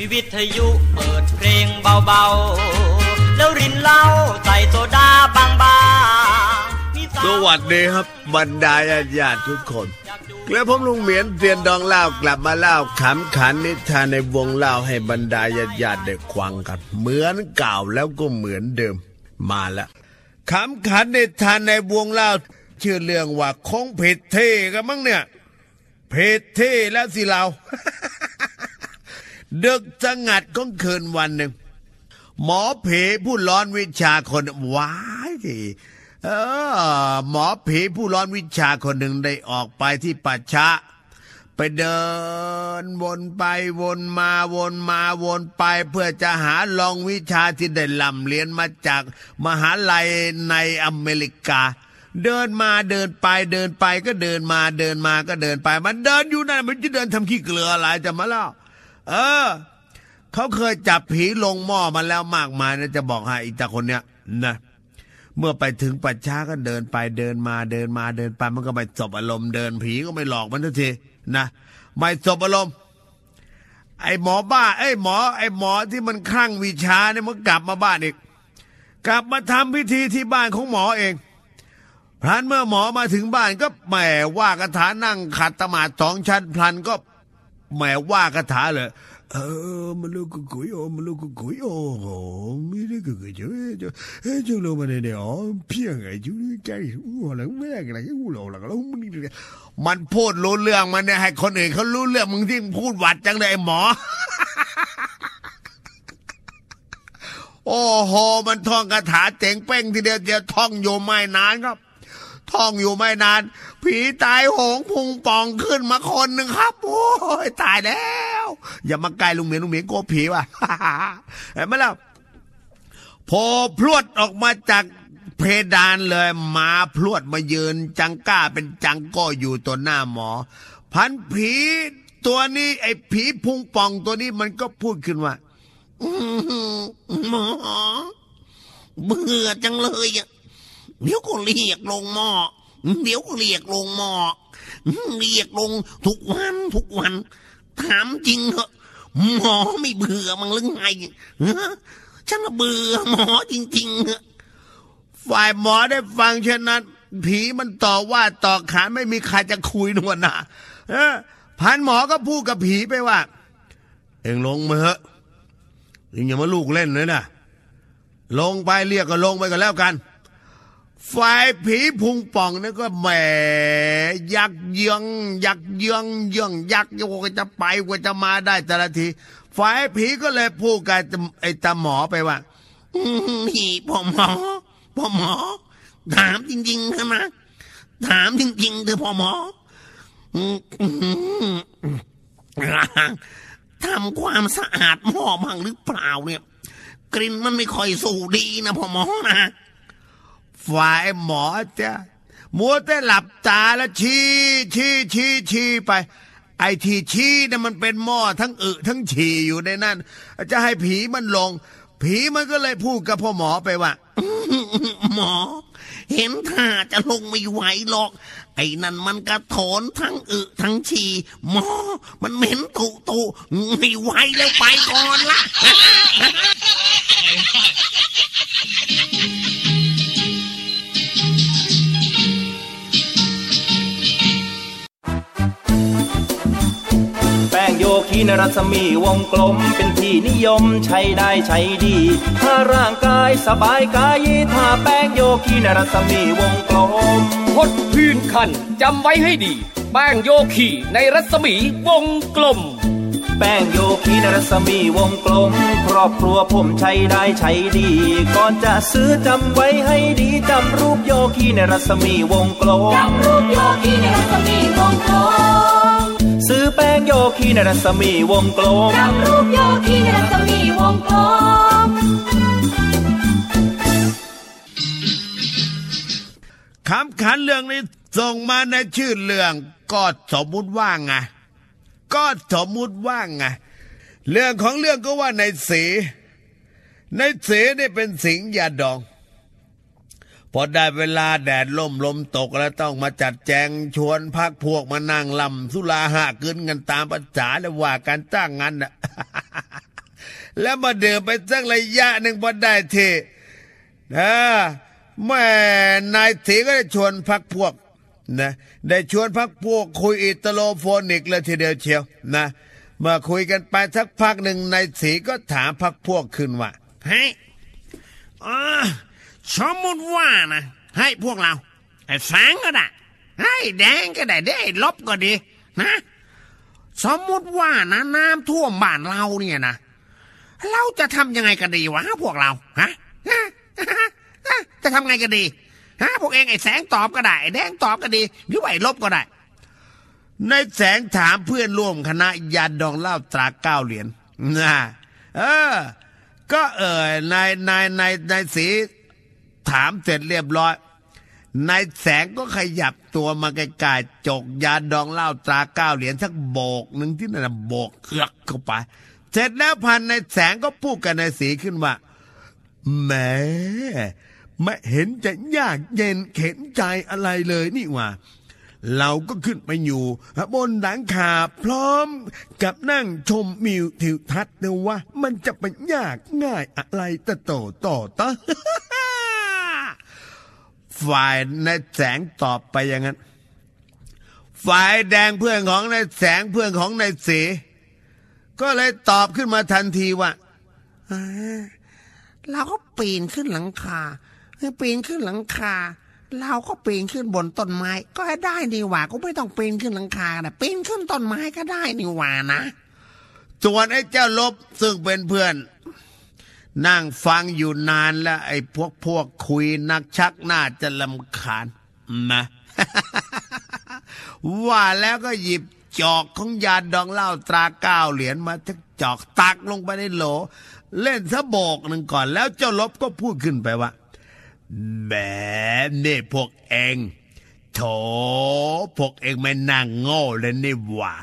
มีวิทยุเปิดเพลงเบาๆ แล้วรินเหล้าใส่โซดาบางๆสวัสดีครับบรรดาญาติญาติทุกคนแล้วผมลุงเหมียนเตียนดองเล่ากลับมาเล่าขำขันนิทานในวงเล่าให้บรรดาญาติญาติได้ควังกัน เหมือนเก่าแล้วก็เหมือนเดิมมาแล้วขำขันนิทานในวงเล่าชื่อเรื่องว่าคงผิดเท่กันมั้งเนี่ยเพจเท่แล้วสิเรา ดึกสงัดของคืนวันหนึ่ง หมอเผผู้ร้อนวิชาคนว้ายทีเออ หมอผีผู้ร้อนวิชาคนหนึ่งได้ออกไปที่ป่าช้าไปเดินวนไปวนมาวนมาวนไป เพื่อจะหาลองวิชาที่ได้ลำเรียนมาจากมหาลัยในอเมริกา เดินมาเดินไปเดินไปก็เดินมาเดินมาก็เดินไป มันเดินอยู่นั่นมันจะเดินทำขี้เกลืออะไรจะมาเล่า เออเขาเคยจับผีลงหม้อมาแล้วมากมายนะจะบอกให้อีตาคนเนี้ยนะเมื่อไปถึงป่าช้าก็เดินไปเดินมาเดินมาเดินไปมันก็ไม่จบอารมณ์เดินผีก็ไม่หลอกมันทันทีนะไม่จบอารมณ์ไอ้หมอบ้าไอ้หมอ ไอ้หมอที่มันคลั่งวิชาเนี่ยมันกลับมาบ้านอีก กลับมาทำพิธีที่บ้านของหมอเองพลันเมื่อหมอมาถึงบ้านก็แหมว่าคาถานั่งขัดตะหมาสองชั้นพลันก็ แหมว่าคาถาเลยเออมันลูกกุยโอมันลูกกุยโอโหมีเรื่องกุยจ้าเจ้าเฮ้ยจุลมันเนี่ยอ๋อเพียงไอ้จุลแกอู้หลังแม่กันอะไรอู้หลังแล้วมันนี่มันพูดรู้เรื่องมันเนี่ยให้คนอื่นเขารู้เรื่องมึงที่พูดหวัดจังเลยหมอ โอ้โหมันท่องคาถาเจ๋งเป้งทีเดียวเดียวท่องอยู่ไม่นานครับ ท่องอยู่ไม่นาน ผีตายโหงพุงป่องขึ้นมาคนหนึ่งครับ โอ้ยตายแล้ว อย่ามาใกล้ลุงเหมียนลุงเหมียนกลัวผีว่ะเห็นไหมล่ะพอพลวดออกมาจากเพดานเลยมาพลวดมายืนจังก้าเป็นจังก็อยู่ตัวหน้าหมอ พันผีตัวนี้ ไอ้ผีพุงป่องตัวนี้มันก็พูดขึ้นว่าอื้อหือหมอเบื่อจังเลยอะ เดี๋ยวก็เรียกลงหม้อเดี๋ยวก็เรียกลงหม้อเรียกลงทุกวันทุกวัน ถามจริงเหอะหมอไม่เบื่อมั้งหรือไงฉันเบื่อหมอจริงๆอะฝ่ายหมอได้ฟังเช่นนั้น ผีมันต่อว่าต่อขานไม่มีใครจะคุยนวลนะพันหมอก็พูดกับผีไปว่า เอ็งลงมาเถอะอย่ามาลูกเล่นเลยนะลงไปเรียกก็ลงไปก็แล้วกัน ฝ่ายผีพุงป่องนั่นก็แหมยักเยืองยักเยืองเยืองยักโยกจะไปกว่าจะมาได้แต่ละที ฝ่ายผีก็เลยพูดกับไอ้ตาหมอไปว่าพี่พ่อหมอพ่อหมอ ถามจริงๆนะนะถามจริงๆเถอพ่อหมอทำความสะอาดหม้อบ้างหรือเปล่าเนี่ย กลิ่นมันไม่ค่อยสูดีนะพ่อหมอนะ ฝ่ายหมอจะมัวแต่หลับตาแล้วชี้ชี้ชี้ชี้ไป ไอ้ที่ชี้เนี่ยมันเป็นหม้อทั้งอึทั้งฉี่อยู่ในนั้นจะให้ผีมันลง ผีมันก็เลยพูดกับพ่อหมอไปว่าหมอ เห็นท่าจะลงไม่ไหวหรอก ไอ้นั่นมันกระโถนทั้งอึทั้งฉี่หมอ มันเหม็นตุตุไม่ไหวแล้วไปก่อนละ ป้งโยคีนรัศมีวงกลมเป็นที่นิยมใช้ได้ใช้ดี ถ้าร่างกายสบายกายถ้าแป้งโยคีนรัศมีวงกลมพดพื้นคันจำไว้ให้ดี แป้งโยคีในรัศมีวงกลม แป้งโยคีนรัศมีวงกลม ครอบครัวผมใช้ได้ใช้ดี ก่อนจะซื้อจำไว้ให้ดีจำรูปโยคีในรัศมีวงกลมจำรูปโยคีในรัศมีวง คีในรัศมีวงกลมจำรูปโยคีในรัศมีวงกลม คำขันเรื่องนี้ส่งมาในชื่อเรื่องก็สมมุติว่าไงก็สมมุติว่าไงเรื่องของเรื่องก็ว่าในเสในเสเนี่เป็นสิงหยาดอง พอได้เวลาแดดล่มลมตกแล้วต้องมาจัดแจงชวนพักพวกมานั่งลำสุราหะกินกันตามภาษาและว่าการจ้างงานน่ะแล้วมาเดินไปสักระยะหนึ่งพอได้ทีนะแม่นายถีก็ได้ชวนพักพวกนะได้ชวนพักพวกคุยอิตาโลโฟนิกเลยทีเดียวเชียวนะเมื่อคุยกันไปสักพักหนึ่งนายถีก็ถามพักพวกขึ้นว่าเฮ้ยเออ สมมติว่านะ ให้พวกเรา ไอ้แสงก็ได้ ให้แดงก็ได้ได้ลบก็ดี นะ สมมติว่านะน้ำท่วมบ้านเราเนี่ยนะ เราจะทำยังไงกันดีวะพวกเรา ฮะฮะฮะฮะจะทำไงกันดี ฮะ พวกเองไอ้แสงตอบก็ได้ ไอ้แดงตอบก็ดี หรือไอ้ลบก็ได้ ในแสงถามเพื่อนร่วมคณะยาดองเล้าตราเก้าเหรียญนะเออ ก็เออนายนายนายนายสี ถามเสร็จเรียบร้อยนายแสงก็ขยับตัวมาใกล้ๆจกยาดองเหล้าตราเก้าเหรียญสักโบกหนึ่งที่นั่นนะโบกเครือกเข้าไป เสร็จแล้วพันนายแสงก็พูดกับนายสีขึ้นว่าแหม่ไม่เห็นจะยากเย็นเข็นใจอะไรเลยนี่ว่า เราก็ขึ้นไปอยู่บนหลังคาพร้อมกับนั่งชมมิวทิวทัศน์นะว่ามันจะไปยากง่ายอะไรตะโตต่อตะ ฝ่ายนายแสงตอบไปอย่างนั้น ฝ่ายแดงเพื่อนของนายแสงเพื่อนของนายเสก็เลยตอบขึ้นมาทันทีว่าเราก็ปีนขึ้นหลังคาปีนขึ้นหลังคา เราก็ปีนขึ้นบนต้นไม้ ก็ได้นี่หว่าก็ไม่ต้องปีนขึ้นหลังคานะปีนขึ้นต้นไม้ก็ได้นี่หว่านะส่วนไอ้เจ้าลบซึ่งเป็นเพื่อน นั่งฟังอยู่นานแล้ว ไอ้พวกพวกคุยนักชักน่าจะลำคาญนะว่าแล้วก็หยิบจอกของยาดองเหล้าตราเก้าเหรียญมาทักจอกตักลงไปในโหล เล่นซะโบกหนึ่งก่อน แล้วเจ้าลบก็พูดขึ้นไปว่าแหมนี่พวกเองโถพวกเองไม่นั่งโง่เลยนี่หว่า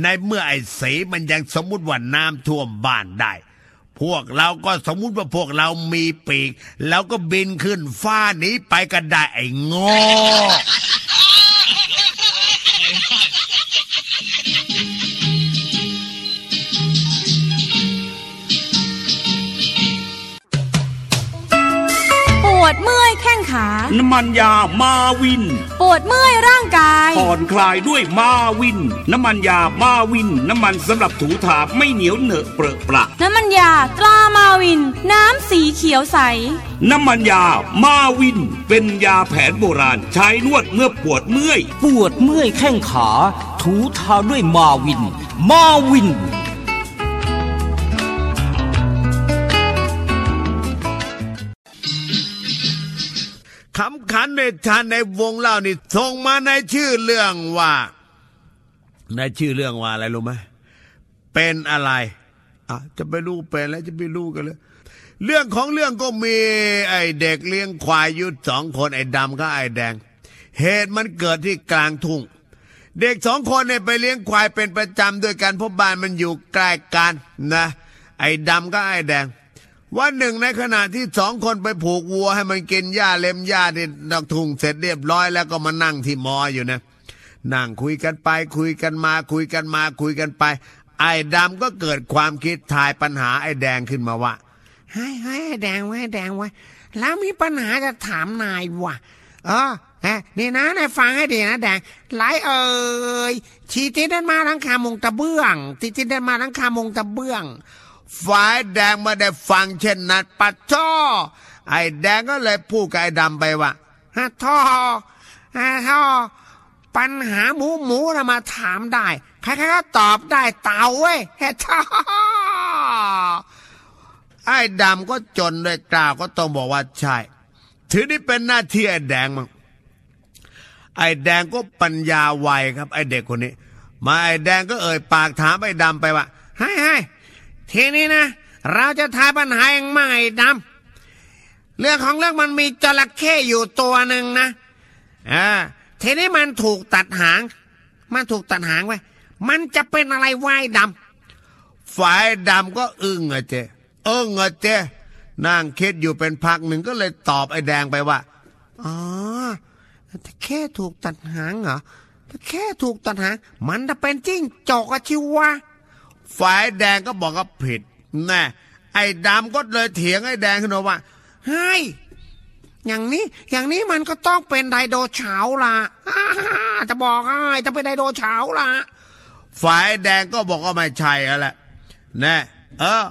ในเมื่อไอ้สีมันยังสมมุติว่าน้ำท่วมบ้านได้ พวกเราก็สมมุติว่าพวกเรามีปีก แล้วก็บินขึ้นฟ้าหนี้ไปก็ได้ไอ้โง่ แข้งขา น้ำมันยามาวิน ปวดเมื่อยร่างกาย ผ่อนคลายด้วยมาวิน น้ำมันยามาวิน น้ำมันสำหรับถูถาไม่เหนียวเหนอะเปรอะประน้ำมันยาตรามาวิน น้ำสีเขียวใส น้ำมันยามาวิน เป็นยาแผนโบราณ ใช้นวดเมื่อปวดเมื่อย ปวดเมื่อยแข้งขา ถูทาด้วยมาวิน มาวิน คำขันในทานในวงเล่านี่ส่งมาในชื่อเรื่องว่า ในชื่อเรื่องว่าอะไรรู้ไหมเป็นอะไรอะจะไปรู้เป็นแล้วจะไปรู้กันเลยเรื่องของเรื่องก็มีไอ้เด็กเลี้ยงควายยุดสองคนไอ้ดำกับไอ้แดง เหตุมันเกิดที่กลางทุ่ง เด็กสองคนเนี่ยไปเลี้ยงควายเป็นประจำด้วยกันเพราะบ้านมันอยู่ใกล้กันนะ ไอ้ดำก็ไอ้แดง วันหนึ่งในขณะที่สองคนไปผูกวัวให้มันกินหญ้าเล็มหญ้าที่ดอกทุ่งเสร็จเรียบร้อยแล้วก็มานั่งที่มออยู่นะนั่งคุยกันไปคุยกันมาคุยกันมาคุยกันไป ไอ้ดำก็เกิดความคิดทายปัญหาไอ้แดงขึ้นมาว่าให้ให้แดงไว้แดงไว้แล้วมีปัญหาจะถามนายว่ะเออเฮนี่นะนายฟังให้ดีนะแดงไหลเอ่ยชีติเดินมาทั้งคามงตะเบื้องทีติเดินมาทั้งคามงตะเบื้อง ฝ่ายแดงไมาได้ฟังเช่นนั้นปัดช่อไอ้แดงก็เลยพูดกับไอ้ดำไปว่าฮะท่อฮะท่อปัญหาหมูหมูนะมาถามได้ใครๆก็ตอบได้เต่าเว้ยฮะท่อไอ้ดำก็จนด้วยกล่าวก็ต้องบอกว่าใช่ถือนี่เป็นหน้าที่ไอ้แดงมั้งไอ้แดงก็ปัญญาไวครับ ไอ้เด็กคนนี้ มาไอ้แดงก็เอ่ยปากถามไอ้ดำไปว่าให้ให้ ทีนี้นะ เราจะทายปัญหาเองมั่งไอ้ดำเรื่องของเรื่องมันมีจระเข้อยู่ตัวหนึ่งนะอ่าทีนี้มันถูกตัดหาง มันถูกตัดหางไว้ มันจะเป็นอะไรวายดำฝ่ายดำก็อึ้งอะเจเอิ้งอะเจนั่งคิดอยู่เป็นพักหนึ่งก็เลยตอบไอ้แดงไปว่าอ๋อแต่แค่ถูกตัดหางเหรอแต่แค่ถูกตัดหาง มันจะเป็นจิ้งจอกอะชิวะ ฝ่ายแดงก็บอกว่าผิดแน่ไอ้ดำก็เลยเถียงไอ้แดงขึ้นมาว่าเฮ้ยอย่างนี้อย่างนี้มันก็ต้องเป็นไดโดเฉาล่ะจะบอกให้จะเป็นไดโดเฉาล่ะฝ่ายแดงก็บอกว่าไม่ใช่แล้วแหละแน่เออ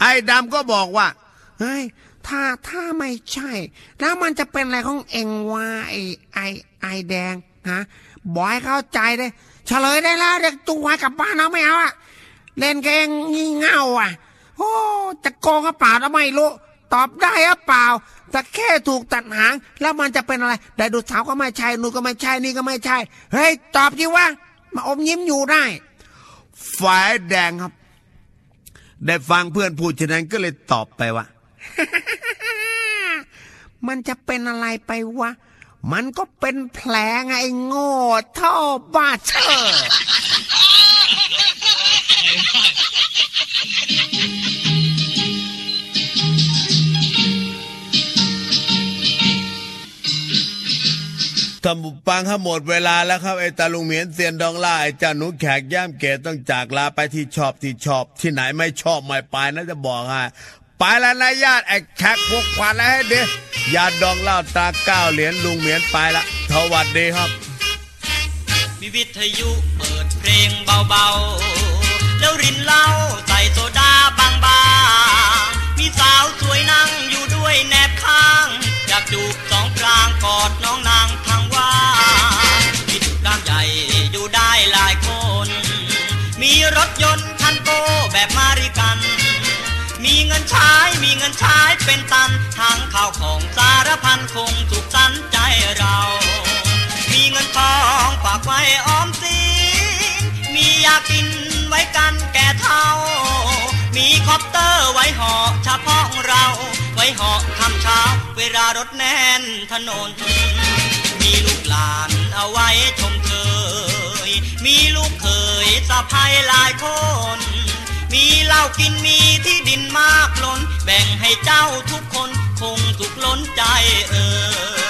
ไอ้ดำก็บอกว่าเฮ้ยถ้าถ้าไม่ใช่ แล้วมันจะเป็นอะไรของเองวะไอไอไอแดงฮะบอยเข้าใจเลยเฉลยได้แล้วเด็กจูงไว้กลับบ้านเอาไม่เอาอะ เล่นเกงงี่เง่าอะ โอ้จะโกงก็เปล่าแล้วไม่รู้ตอบได้หรือเปล่าแต่แค่ถูกตัดหาง แล้วมันจะเป็นอะไรไดโนเสาร์ก็ไม่ใช่นูนก็ไม่ใช่นี่ก็ไม่ใช่ เฮ้ย ตอบดิวะมาอมยิ้มอยู่ได้ ฝ่ายแดงครับ ได้ฟังเพื่อนพูดฉะนั้นก็เลยตอบไปว่ามันจะเป็นอะไรไปวะ มันก็เป็นแผลไงไอ้โง่ท่อบ้าเชอ ท่านผู้ฟังครับหมดเวลาแล้วครับไอ้ตาลุงเหมียนเซียนดองล่าไอ้จ้าหนูแขกย่ามเกตต้องจากลาไปที่ชอบที่ชอบ ที่ไหนไม่ชอบไม่ไปนะจะบอกให้ไปแล้วนะญาติไอ้แขกพวกควันแล้วให้ดีญาติดองเล่าตาเก้าเหรียญลุงเหมียนไปละสวัสดีครับ มีวิทยุเปิดเพลงเบาๆ แล้วรินเหล้าใส่โซดาบางๆมีสาวสวยนั่งอยู่ด้วยแนบข้างอยากจูบสองกลางกอดน้องนางทางว่างมีดุกล้ามใหญ่อยู่ได้หลายคน มีรถยนต์คันโตแบบมาริกัน มีเงินใช้มีเงินใช้เป็นตันทั้งข้าวของสารพันคงสุขสันใจเรา มีเงินทองฝากไว้ออมสินมียากิน ไว้กันแก่เฒ่า มีคอปเตอร์ไว้เหาะเฉพาะเรา ไว้เหาะค่ำเช้า เวลารถแน่นถนน มีลูกหลานเอาไว้ชมเชยมีลูกเคยสะพายหลายคน มีเหล้ากินมีที่ดินมากล้น แบ่งให้เจ้าทุกคนคงสุขล้นใจเอ่ย